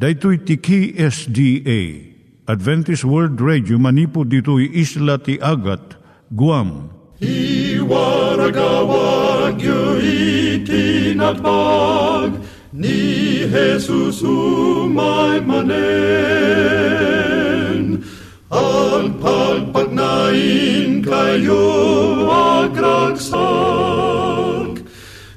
Daitui tiki SDA Adventist World Radio manipud ditui isla ti Agat Guam. I waragawag yu itinatpag ni Jesus umay manen. Ang pagpagnain kayo agkansak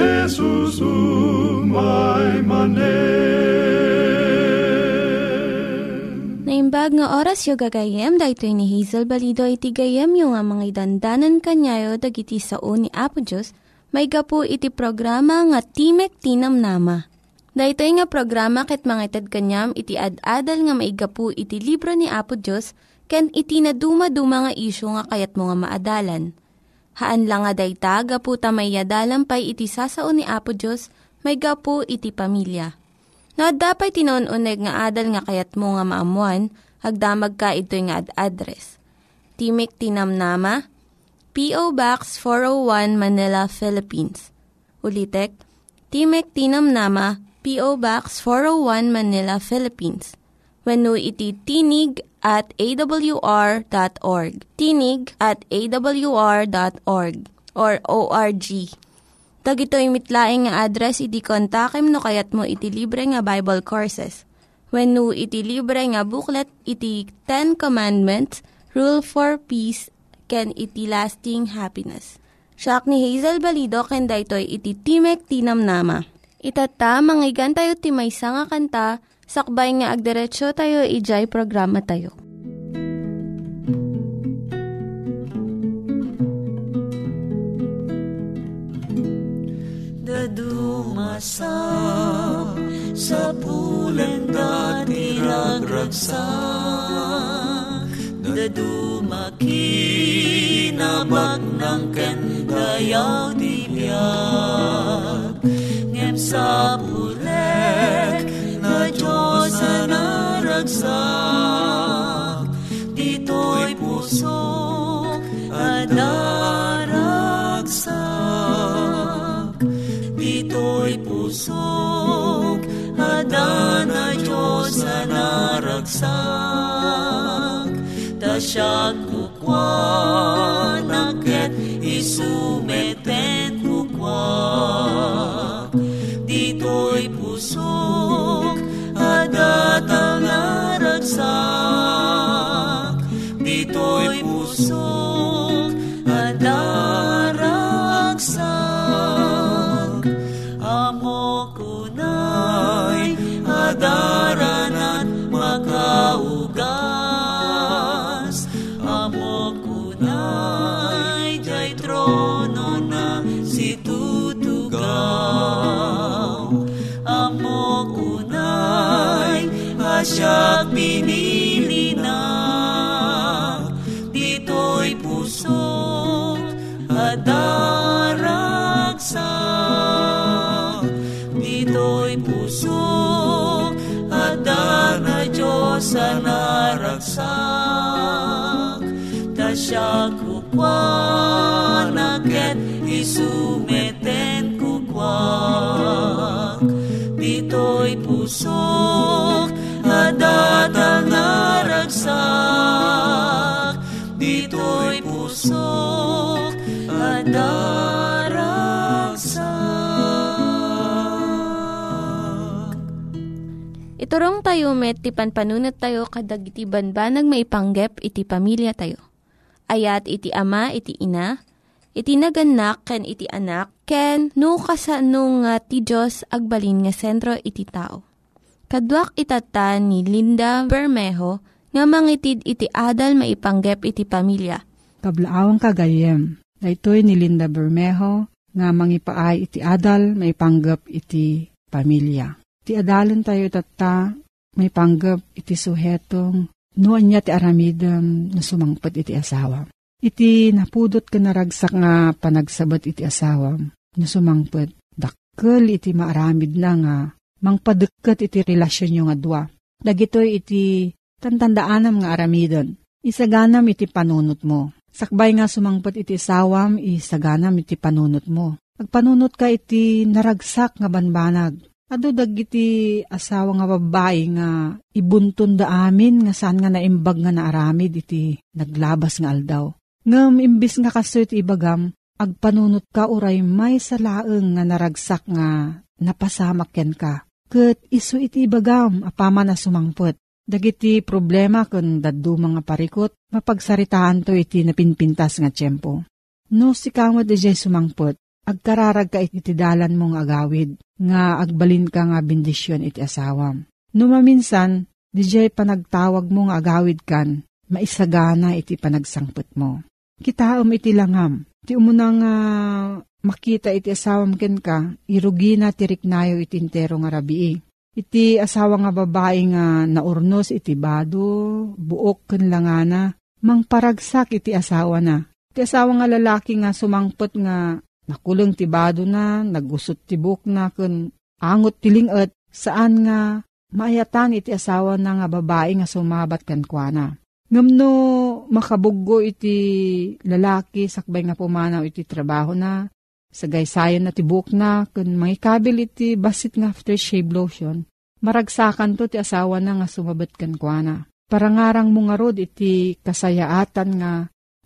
Jesus umay manen. Naimbag nga oras yo gagayem, daytoy ni Hazel Balido iti gayem yo nga mga dandanan kanyayo dagiti sao ni Apo Diyos, may gapu iti programa nga Timek Tinam Nama. Daytoy nga programa ket mga itad kanyam iti ad-adal nga maigapu iti libro ni Apo Diyos, ken iti na dumaduma nga isyo nga kayat mo nga maadalan. Haan lang nga dayta, gapu tamay pay iti sao ni Apo Diyos, may gapu iti pamilya. No, dapat tinon-uneg nga adal nga kayat mo nga maamuan, hagdamag ka ito nga ad-address. Timik Tinamnama, P.O. Box 401 Manila, Philippines. Ulitek, Timek Tinamnama, P.O. Box 401 Manila, Philippines. When iti tinig at awr.org. Tinig at awr.org or ORG. Tag ito'y mitlaing nga address, iti kontakem no kayat mo iti libre nga Bible Courses. When no iti libre nga booklet, iti Ten Commandments, Rule for Peace, can iti lasting happiness. Siya ni Hazel Balido, ken daytoy iti Timek Tinam Nama. Itata, manggigan tayo timaysa nga kanta, sakbay nga agderetsyo tayo, ijay programa tayo. Dadumasa sa pulen dati ragragsak Dadumakinabag ng kendayaw di biyak Ngem sa pulek na Diyos na naragsak Dito'y puso at naragsak. Dito'y pusok Hada na Diyos na naragsak. Ta siyang kukwan Akit isumeten kukwan naragsak Asyak pinili na. Dito'y pusok Adaragsak Dito'y pusok Adar na Diyos ang naragsak. Tasya kukwan Akit isumeten kukwak Dito'y pusok Adat ang naragsak Dito'y pusok Adaragsak Iturong tayo met, ti panpanunat tayo kadag iti banbanag maipanggep iti pamilya tayo. Ayat iti ama, iti ina, iti naganak, ken iti anak, ken no kasano nga ti Diyos agbalin nga sentro iti tao. Kaduak itata ni Linda Bermejo nga mangitid iti adal maipanggep iti pamilya. Kablaawang kagayem. Daytoy ni Linda Bermejo nga mangipaay iti adal may panggap iti pamilya. Ti adalon tayo tata may panggap iti suhetong Noan niya ti aramidem na sumangpet iti asawa. Iti napudot ka naragsak nga panagsabat iti asawa na sumangpet. Dakkel iti maaramid na nga mangpadeket iti relasyon yung adwa. Dagitoy iti tantandaanam nga aramidon. Isaganam iti panunot mo. Sakbay nga sumangpet iti sawam, isaganam iti panunot mo. Agpanunot ka iti naragsak nga banbanag. Ado dagiti asawa nga babae nga ibuntun da amin nga saan nga naimbag nga naaramid iti naglabas nga aldaw. Ngam imbis nga kaso iti ibagam, agpanunot ka uray may salaeng nga naragsak nga napasamak ken ka. Kat iso iti ibagam apama na sumangpot. Dagiti problema kun daddu mga parikot, mapagsaritaan to iti napinpintas nga tiyempo. No si kamot iti sumangpot, agkararag ka iti dalan mong agawid, nga agbalin ka nga bendisyon iti asawam. No maminsan, DJ panagtawag mo nga agawid kan, maisagana iti panagsangpot mo. Kitaom iti langam, ti umunang uh, makita iti asawam ken ka, irugi na tiriknayo iti intero nga rabii. Iti asawa nga babae nga naurnos iti bado, buok ken langana, mangparagsak iti asawa na. Iti asawa nga lalaki nga sumangpot nga nakulong ti bado na, nagusot ti buk na kun angot tilingat, saan nga maayatan iti asawa na nga babae nga sumabat kan kuana. Ngamno makabuggo iti lalaki sakbay nga pumanaw iti trabaho na, sagaysayan na tibuk na, kun mangikabil iti basit nga aftershave lotion, maragsakan to ti asawa na nga sumabat kan kuana. Parangarang mo nga iti kasayaatan nga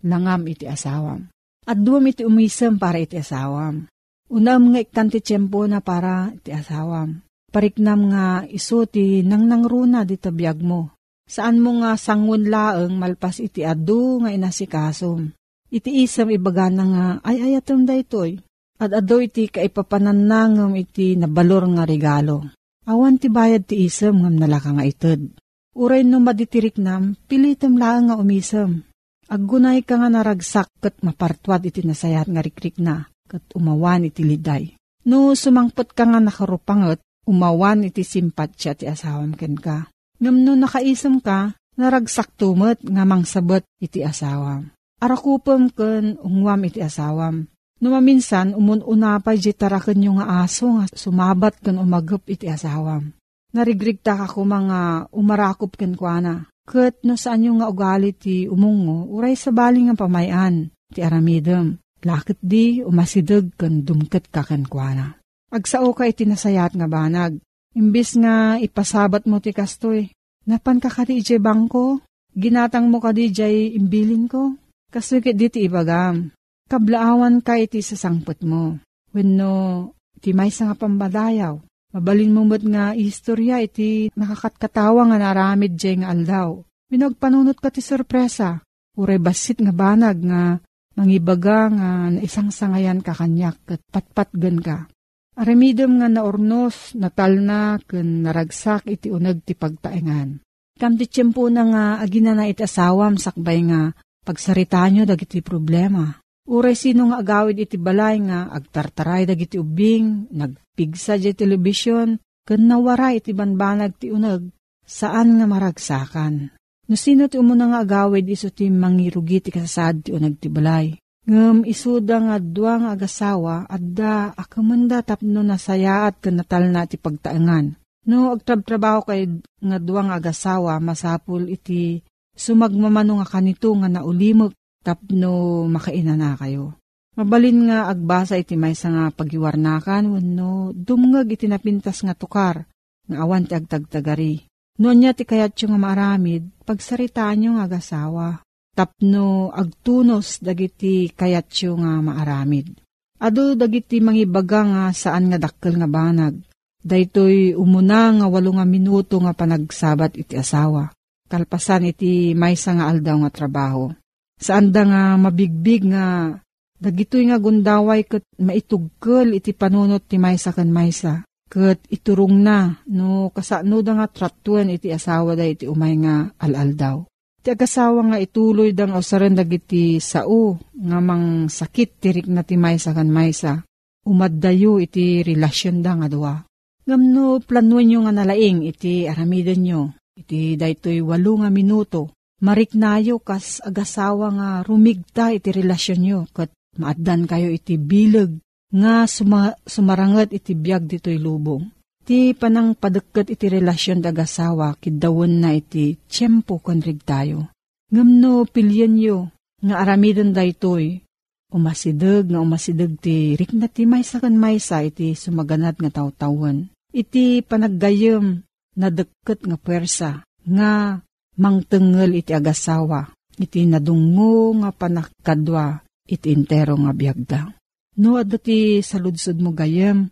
langam iti asawam. At duwam iti umisem para iti asawam. Unam nga iktan ti tiyempo na para iti asawam. Pariknam nga iso ti nang nangruna di tabiyag mo. Saan mo nga sangun laeng malpas iti adu nga inasikasom. Iti isam ibaga nga ay ayatom da itoy. At ado iti kaipapananangam iti nabalor nga regalo. Awan ti bayad ti isam ngam nalaka nga ited. Uray no maditirik nam, pilitem lang nga umisem. Aggunay ka nga naragsak kat mapartwad iti nasayat nga rikrik na, kat umawan iti liday. No sumangpot ka nga nakarupangot, umawan iti simpatsya ti asawam ken ka. Ngam no nakaisem ka, naragsak tumot nga mangsabot iti asawam. Arakupam ken ungwam iti asawam. No maminsan, umununapay di taraken yung nga aso nga sumabat ken umagop iti asawam narigrigta ka ko mga umarakop ken kuana. Kat no saan yung nga ugali ti umungo, uray sa bali nga pamayan, ti aramidem. Lakit di umasidag kan dumket ka ken kuana. Agsao ka iti nasayat nga banag. Imbis nga ipasabat mo ti kastoy. Napan ka kati ije bangko? Ginatang mo ka di jay imbilin ko? Kastoy ket di ti ibagam. Kablaawan ka iti sasangpot mo. Wenno, ti may nga pambadayaw Mabalin mo mo't nga istorya iti nakakatkatawa nga naramid jay nga aldaw. Minagpanunot ka ti sorpresa. Uray basit nga banag nga mangibaga nga isang sangayan ka kanyak kat patpatgan ka. Aramidom nga naurnos, natal na, kun naragsak iti unag ti pagtaengan. Kam ti tiyempo na nga agina na iti asawam sakbay nga pagsarita nyo dagiti problema. Uray sino nga agawid iti balay nga agtartaray dagiti ubing, nagpigsa di telebisyon, ken nawara iti banbanag ti uneg, saan nga maragsakan. No sino ti umuna nga agawid iso ti mangirugi ti kasasad ti uneg ti balay. Ngem isuda nga dua nga agasawa adda akamanda tapno nasayaat ken natal na ti pagtaengan. No agtrab-trabaho kay nga dua nga agasawa masapul iti sumagmamano nga kanito nga naulimog tapno makaina na kayo. Mabalin nga agbasa iti may nga pagiwarnakan wenno dumngag iti napintas nga tukar nga awan ti agtagtagari. Noon niya ti kayat nga maaramid, pagsaritaan nga agasawa. Tapno agtunos dagiti kayat nga maaramid. Ado dagiti mangibaga nga saan nga dakkel nga banag. Daytoy umuna nga walo nga minuto nga panagsabat iti asawa. Kalpasan iti maysa nga aldaw nga trabaho Saan da nga mabigbig nga dagitoy nga gundaway ket maitugkel iti panunot ti maysa ken maysa. Ket iturong na no kasano da nga tratuen iti asawa da iti umay nga alal daw. Ti agasawa nga ituloy dang usaran dagiti sao nga mang sakit tirik na ti maysa kan maysa. Umaddayo iti relasyon da nga duwa. Ngamno planuan nyo nga nalaing iti aramiden nyo. iti daytoy walo nga minuto. Mariknayo kas agasawa nga rumigta iti relasyon nyo kat maaddan kayo iti bilag nga suma, sumarangat iti biyag dito'y lubong. Ti panang padagkat iti relasyon dagasawa kidawon na iti tiyempo konrig tayo. Ngamno pilyan yo nga aramidon daytoy umasidag nga umasidag ti rikna ti maysa kan maysa iti sumaganat nga tawtawan. Iti panaggayem na deket nga pwersa nga mangtengel iti agasawa iti nadungo nga panakadwa iti intero nga biyagda. No, adto ti saludsod mo gayem,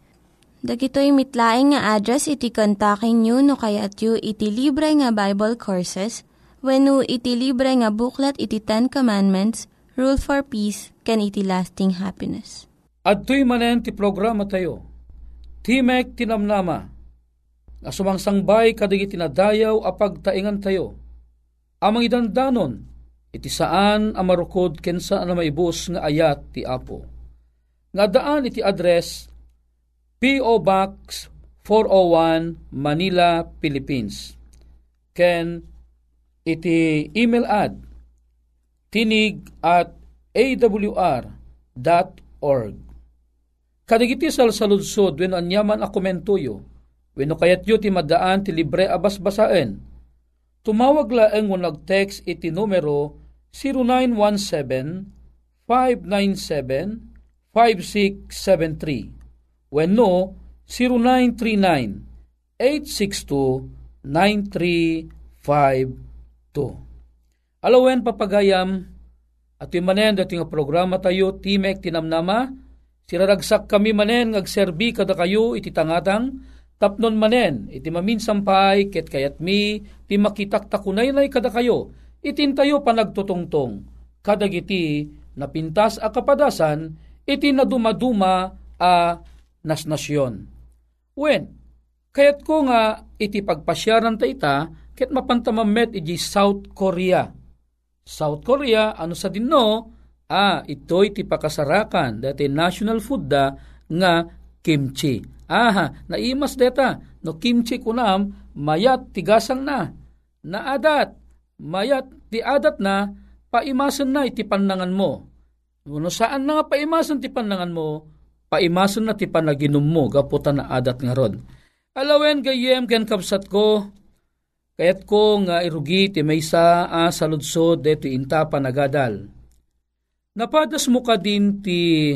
Dagitoy mitlaing nga address iti kontakin nyo no kayat yu iti libre nga Bible Courses when no iti libre nga buklat iti Ten Commandments, Rule for Peace, can iti lasting happiness. At tuy manen ti programa tayo, Timek Tinamnama, nga sumangsangbay kadig tinadayaw apag taingan tayo. Amang idandanon, iti saan amarukod kensa na maibus nga ayat ti Apo. Nga daan iti address P.O. Box 401 Manila, Philippines. Ken iti email ad tinig at awr.org. Kadigiti sal saludsod when anyaman a komentuyo, when kayat yu ti madaan ti libre abas basaen. Tumawag laeng mo nag-text iti numero 0917 597 5673 When no, 0939-862-9352. Alawen papagayam, at yung manen dating programa tayo, Timek Tinamnama, siraragsak kami manen ngagserbi kada kayo iti tangatang, tapnon manen, iti maminsampay, ket kayat mi, ti makitak takunaylay kada kayo, itintayo panagtutungtong, kadagiti napintas a kapadasan, iti nadumaduma a nas nasyon. Wen, kayat ko nga iti pagpasyaran ta ita, ket mapantamamet iti South Korea. South Korea, ano sa dinno, ah, ito'y ti pakasarakan, dati national food da, nga kimchi. Aha, naimas deta, no kimchi kunam, mayat tigasang na, naadat, mayat ti adat na, paimasan na iti panangan mo. No saan na nga paimasan ti panangan mo, paimason na ti panaginom mo, gaputan na adat nga rod. Alawen gayem ken kapsat ko, kayat ko nga irugi ti maysa a saludsod deto inta panagadal. Napadas mo ka din ti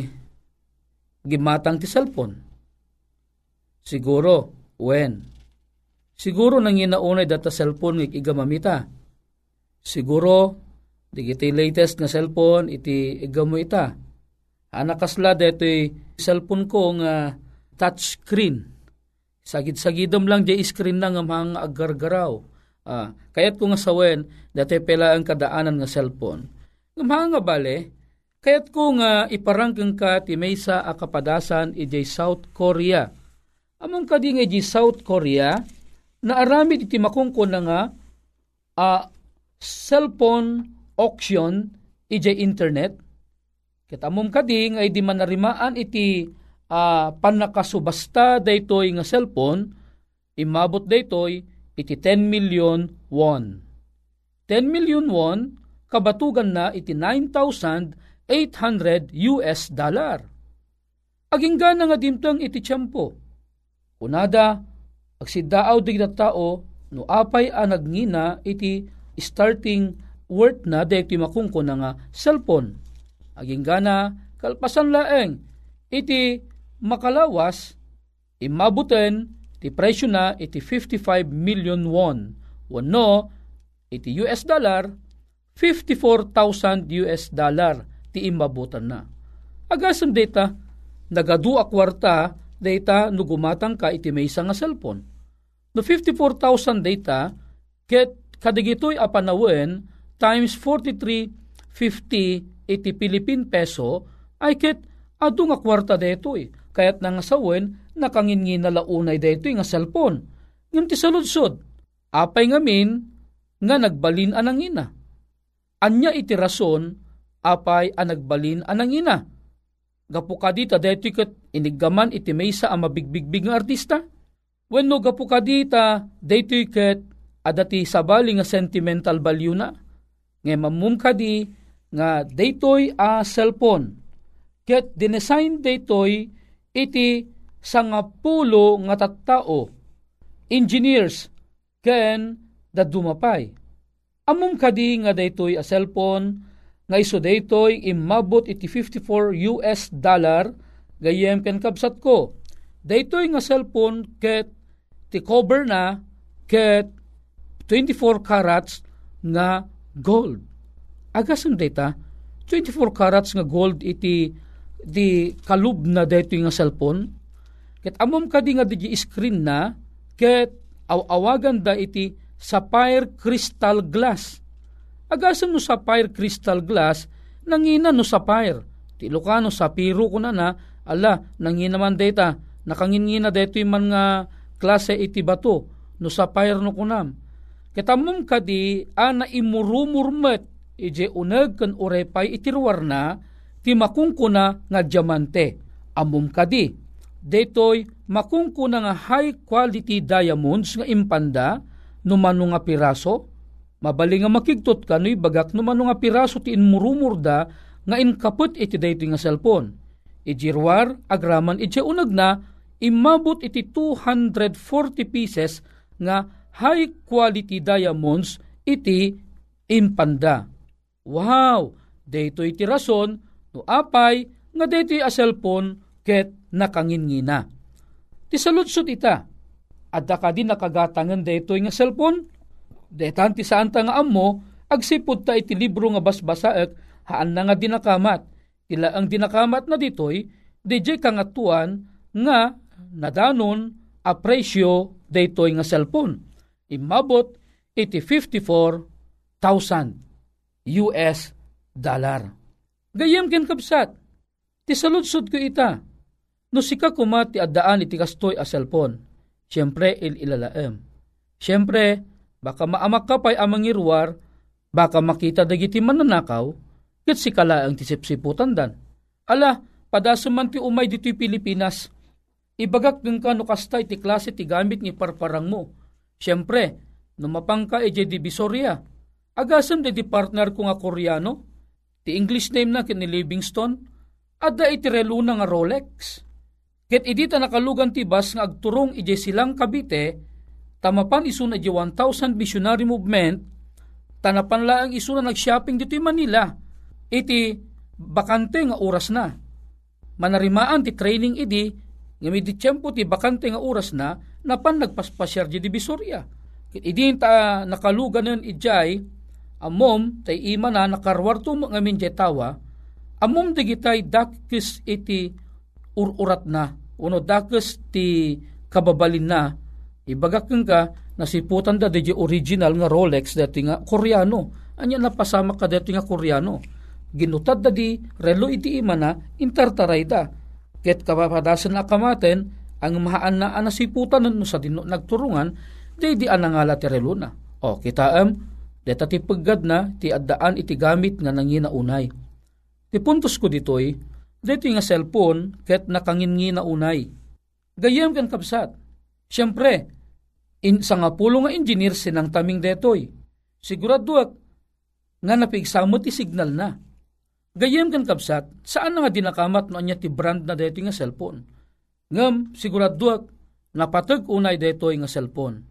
gimatang ti cellphone. Siguro, when? Siguro nang inaunay data cellphone ng igamamita. Siguro, di latest nga cellphone iti igamo ita Anakasla detoy cellphone ko nga touch screen. Sagid-sagidom lang di screen na nga mga agargaraw. Ah, kayat ko nga sawen, dati pela ang kadaanan nga cellphone. Nga bale, kayat ko nga iparangkang ka ti maysa a kapadasan iti South Korea. Among kadi nga iti South Korea, naaramid iti makungko na nga a cellphone auction iti internet Kitamom kadi nga di manarimaan iti uh, panakasubasta daytoy nga cellphone, imabot daytoy iti 10 million won. 10 million won, kabatugan na iti 9,800 US dollar. Aging gana nga dimtang iti tiyempo. Kunada, agsidaaw di tao, no apay a nagngina iti starting worth na dahil makungko na nga cellphone Aging gana, kalpasan laeng, iti makalawas, imabuten, ti presyo na iti 55 million won. Wano, iti US dollar, 54,000 US dollar ti imabutan na. Agasam data, nagadu kwarta data no gumatang ka iti may nga cellphone. No 54,000 data, ket kadigitoy apanawen times 43.50 iti Philippine peso ay ket adu nga kwarta detoy. Kayat nang sawen nakangin na launay detoy nga cellphone. Ngem ti saludsod, apay ngamin nga nagbalin anang ina. Anya iti rason apay ang nagbalin anang ina. Gapu ka dita detoy ket inigaman iti maysa ang mabigbigbig nga artista. Wenno gapu ka dita detoy ket adati sabali nga sentimental value na nga mamum kadi nga daytoy a cellphone. Ket dinesign daytoy iti sangapulo nga tattao, engineers, ken da dumapay. Amum kadi nga daytoy a cellphone nga iso daytoy imabot iti 54 US dollar gayem ken kabsat ko. Daytoy nga cellphone ket ti cover na ket 24 carats nga gold. Agasam data, 24 carats nga gold iti di kalub na dito nga cellphone. Ket amom ka di nga di screen na, ket awagan da iti sapphire crystal glass. Agasam no sapphire crystal glass, nangina no sapphire. Ti Ilocano sapiro ko na na, ala, nangina man data, nakangingina dito man nga klase iti bato, no sapphire no kunam Katamom kadi ana imurumurmet ije uneg kan urepay itirwar na ti makungkuna nga diamante. Amom kadi detoy makungkuna nga high quality diamonds nga impanda no nga piraso mabali nga makigtot kanoy bagak no nga piraso ti inmurumurda nga inkaput iti daytoy nga cellphone. Ijirwar agraman ije uneg na imabot iti 240 pieces nga high quality diamonds iti impanda. Wow! Dito iti rason no apay nga dito a cellphone ket nakangingina. Ti saludsod ita, adda ka din nakagatangan dito nga cellphone, detan ti saan ta nga ammo, agsipod ta iti libro nga basbasaek, haan na nga dinakamat. Tila ang dinakamat na ditoy, DJ kangatuan nga nadanon a presyo daytoy nga cellphone imabot iti 54,000 US dollar. Gayam ken kapsat, ti saludsod ko ita, no sika kuma ti addaan iti kastoy a cellphone, siyempre il ilalaem. Siyempre, baka maamak ka pa'y amang irwar, baka makita dagiti mananakaw, ket si kala ang tisipsiputan dan. Ala, padasuman ti umay dito'y Pilipinas, ibagak ng ka no kasta iti klase ti gamit ni parparang mo, Siyempre, numapang ka e divisoria. Agasam di partner ko nga Koreano. Ti English name na kin Livingston. Adda iti reluna nga Rolex. Ket idita nakalugan ti bas nga agturong ije silang kabite, tamapan iso na 1,000 missionary movement, tanapan laang iso na nag-shopping dito Manila. Iti bakante nga oras na. Manarimaan ti training idi, nga may tiyempo ti bakante nga oras na, napan nagpaspasyar di Divisoria. Idin ta nakaluganan ijay, amom tay ima na nakarwarto ngamin jay tawa, amom digitay dakis iti ururat na, uno dakis ti kababalin na, ibagak ka nasiputan da di original nga Rolex dati nga Koreano. Anya napasama ka dati nga Koreano. Ginutad da di relo iti ima na intartaray da. Ket kapapadasan na kamaten ang mahaan na anasiputan no sa dino nagturungan, di di anangala ti reluna. O, kita am, deta ti paggad na, ti addaan iti gamit nga nangina unay. Ti puntos ko ditoy, dito nga cellphone, ket nakangin na unay. Gayam kan kapsat. Siyempre, in, sa nga pulo nga engineer sinang taming detoy. Siguraduak, nga napigsamot ti signal na. Gayam kan kapsat, saan nga dinakamat no anya ti brand na dito nga cellphone? Ngam, siguraduak, napatag unay detoy nga cellphone.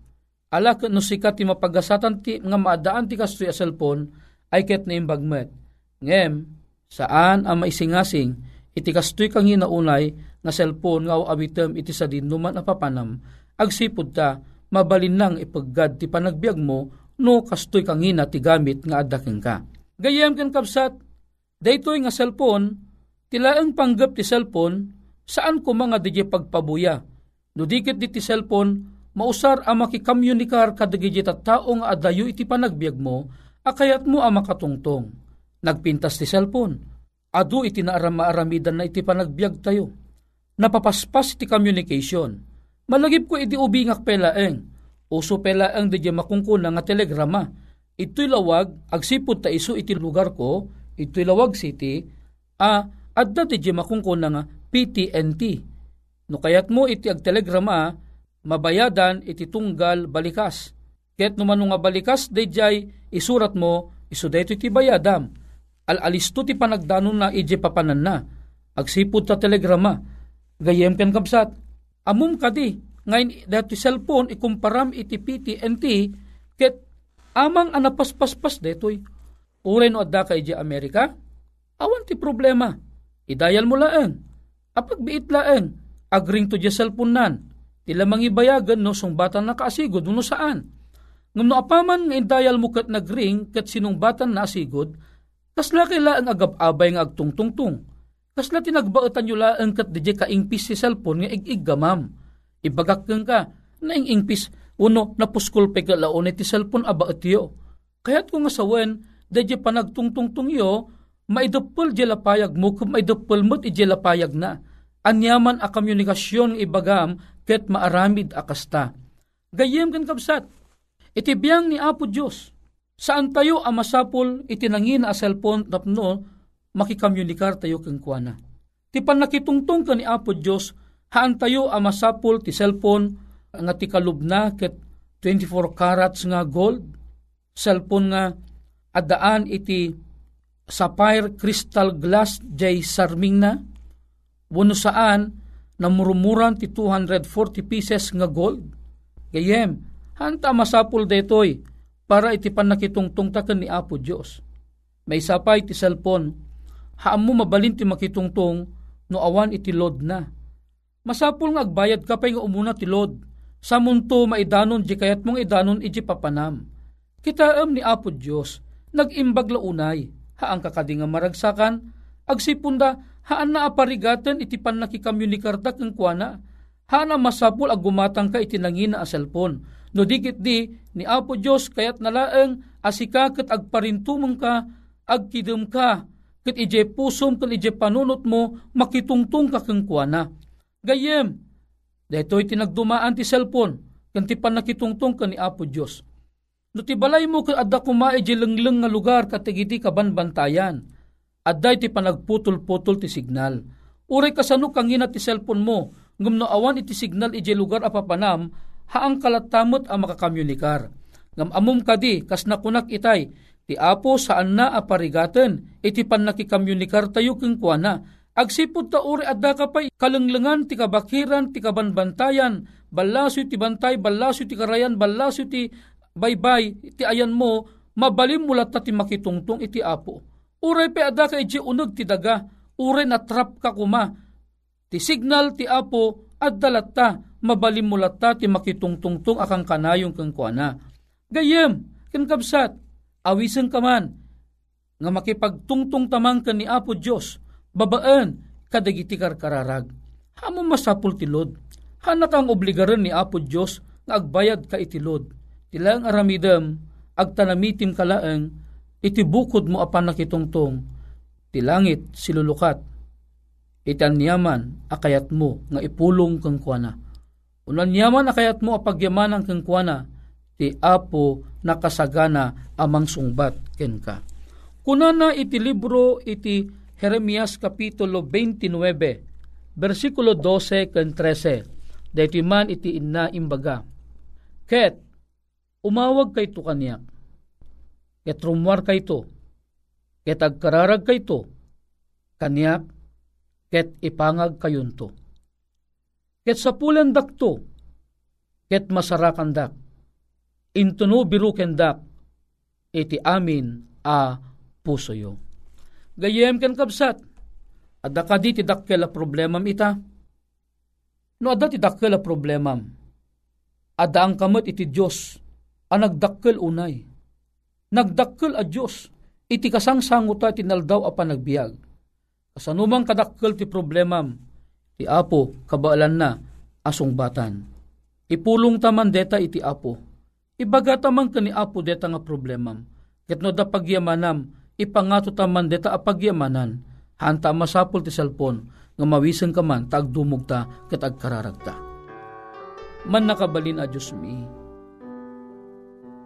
Ala no sikat ti mapagasatan ti nga maadaan ti kastoy a cellphone ay ket na imbagmet. Ngem, saan ang maisingasing iti kastoy kang hinaunay nga cellphone nga awitem iti sa dinuman apapanam, agsipod ta, mabalin nang ipaggad ti panagbiag mo, no kastoy kang hina ti gamit nga adaking ka. Gayem kan kapsat, daytoy nga cellphone, tilaang panggap ti cellphone, saan ko mga DJ pagpabuya. No dikit di ti cellphone, mausar ang makikommunikar kadagiti tao nga adayo iti panagbiag mo, akayat mo ang makatungtong. Nagpintas ti cellphone, adu iti naaram-maaramidan na iti panagbiag tayo. Napapaspas iti communication. Malagip ko iti ubingak pelaeng, uso pelaeng di makungkuna nga telegrama, ito'y lawag, agsipod ta iso iti lugar ko, ito'y lawag city, a adda ti makungkuna nga PTNT. No kayat mo iti ag telegrama, mabayadan iti tunggal balikas. Ket no nga balikas, dayjay isurat mo, iso dayto iti bayadam. Al-alisto ti panagdanon na ije papanan na. Agsipod ta telegrama. Gayem ken kapsat. Amum kadi, ngayon dati cellphone ikumparam iti PTNT, ket Amang anapaspaspas detoy. Uray no adda ka iti Amerika? Awan ti problema. Idayal mo laeng. Apag biit laeng. Agring to di cellphone nan. Tila mangibayagan no sung batan na kaasigod no saan. Ngam no apaman nga idayal mo kat nagring kat sinong batan na asigod, kasla kaila ang agab-abay nga agtungtungtung. Kasla tinagbaetan nyo laeng kat di kaingpis si cellphone nga ig-ig gamam. Ibagak ka, na ing-ingpis Uno, napuskol pe ka laon iti cellphone aba itiyo. Kaya't kung asawen, dadya panagtungtungtung yo, maidapol jela payag mo, kung maidapol mo't ijela payag na. Anyaman a komunikasyon ibagam, ket maaramid akasta. Gayem kan kapsat, iti biyang ni Apo Diyos, saan tayo amasapol itinangin a cellphone tapno, makikomunikar tayo kang kuana. Ti panakitungtong ka ni Apo Diyos, haan tayo amasapol ti cellphone, nga ti kalubna ket 24 carats nga gold, cellphone nga adaan iti sapphire crystal glass jay sarming na, wano saan na murumuran ti 240 pieces nga gold. Gayem, hanta masapul detoy para iti panakitungtong taken ni Apo Dios. May sapay ti cellphone, haam mo mabalin ti makitungtong no awan iti load na. Masapul nga agbayad ka pa nga umuna ti load sa munto maidanon di kayat mong idanon iji papanam. Kitaam ni Apo Diyos, nagimbag launay, haang kakadi nga maragsakan, agsipunda haan na aparigatan iti pan nakikomunikarta kang kuana, haan na masapul ag gumatang ka iti nangina a cellphone. No dikit di, ni Apo Diyos kayat nalaeng asika kat agparintumong ka, agkidum ka, kat ije pusom kan ije panunot mo, makitungtung ka kang kuana. Gayem, Dahito'y tinagdumaan ti cellphone, kan ti panakitungtong ka ni Apo Diyos. No ti balay mo ka adda kumae di lengleng nga lugar katigiti kabanbantayan. Adday ti panagputol-putol ti signal. Uray kasano kang ina ti cellphone mo, ngum no awan iti signal iti lugar apapanam, haang kalatamot ang makakamunikar. Ngam amum kadi, kas nakunak itay, ti apo saan na aparigaten, iti pan nakikamunikar tayo keng kuana, Agsipod ta uri adda ka pa'y kalenglengan ti kabakiran ti kabanbantayan, balaso ti bantay, balaso ti karayan, balaso ti baybay, ti ayan mo, mabalim mulat ta ti makitungtong iti apo. Uray pe adda ka iti unag ti daga, uray na trap ka kuma. Ti signal ti apo, addalat ta, mabalim mulat ta ti makitungtungtong akang kanayong kang kuana. Gayem, kinkabsat, awisen ka man, nga makipagtungtong tamang ka ni Apo Diyos, babaan kadagiti karkararag. Hamo masapul tilod. Hanak ang obligaran ni Apo Diyos nga agbayad ka itilod. Tilang aramidam, agtanamitim kalaeng, itibukod mo apan nakitungtong, tilangit silulukat, itan niyaman akayat mo nga ipulong kang kuana. Unan niyaman akayat mo apagyaman ang kang kuana, ti apo nakasagana amang sungbat ken. Kunana iti libro iti Jeremias Kapitulo 29, versikulo 12 kan 13. Dahito man iti inna imbaga. Ket, umawag kay to. Ket rumwar kay to. Ket agkararag kay to. Kaniyak, ket ipangag kayunto. Ket sa pulan dakto, ket masarakan dak. Intuno biru kendak, iti amin a puso yo. Gayem kan kapsat, Adda ka di ti dakkel a problemam ita. No adda ti dakkel problemam. Adda ang kamot iti Diyos a nagdakkel unay. Nagdakkel a Diyos iti kasangsanguta ti naldaw a panagbiag. Kasanumang kadakkel ti problemam, ti apo kabaalan na asong batan. Ipulong taman deta iti apo. Ibaga taman kani apo deta nga problemam. Ket no da pagyamanam, ipangato taman deta a pagyamanan. Hanta masapol ti cellphone nga mawisan ka man tagdumog ta ket agkararagta. Man nakabalin a Diyos mi.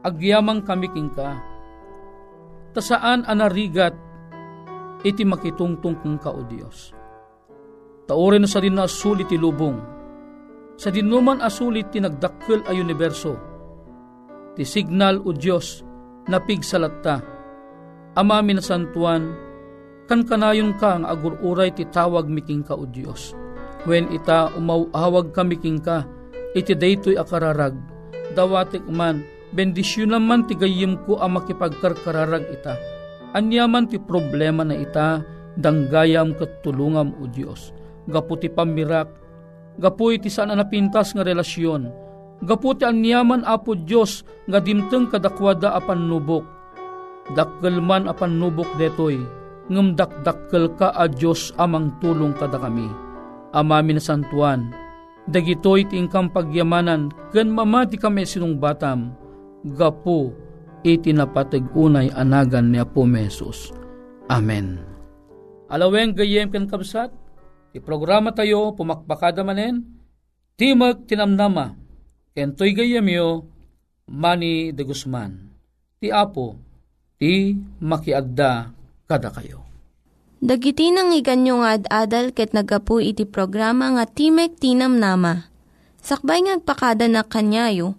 Agyamang kami king ka. Ta saan anarigat iti makitungtong kong ka o Diyos. Taorin na sa din na asulit ti lubong, sa dinuman asulit ti nagdakkel a universo, ti signal o Diyos na pigsalat ta, amami na santuan, kan kanayon ka ang agururay ti tawag miking ka o Diyos. When ita umawawag ka miking ka, iti daytoy akararag, dawatik man, bendisyon naman ti gayim ko ang makipagkarkararag ita, Anyaman ti problema na ita, danggayam kat tulungam o Diyos. Gapu ti pamirak, gapu iti sana napintas nga relasyon, gapu ti anyaman apo Diyos nga dimteng kadakwada apan nubok. Dakkel man apan nubok detoy, ngem dakdakkel ka a Diyos amang tulong kada kami. Amami na santuan, dagitoy ti ingkang pagyamanan, ken mamati kami sinong batam, gapu iti napatag unay anagan ni Apo Mesos. Amen. Alaweng gayem ken kabsat, ti programa tayo pumakbakada manen, timag tinamnama, ken toy gayem yo, Mani de Guzman. Ti Apo, ti makiagda kada kayo. Dagiti nang iganyo nga ad-adal ket nagapu iti programa nga Timek Tinam Nama. Sakbay ngagpakada na kanyayo,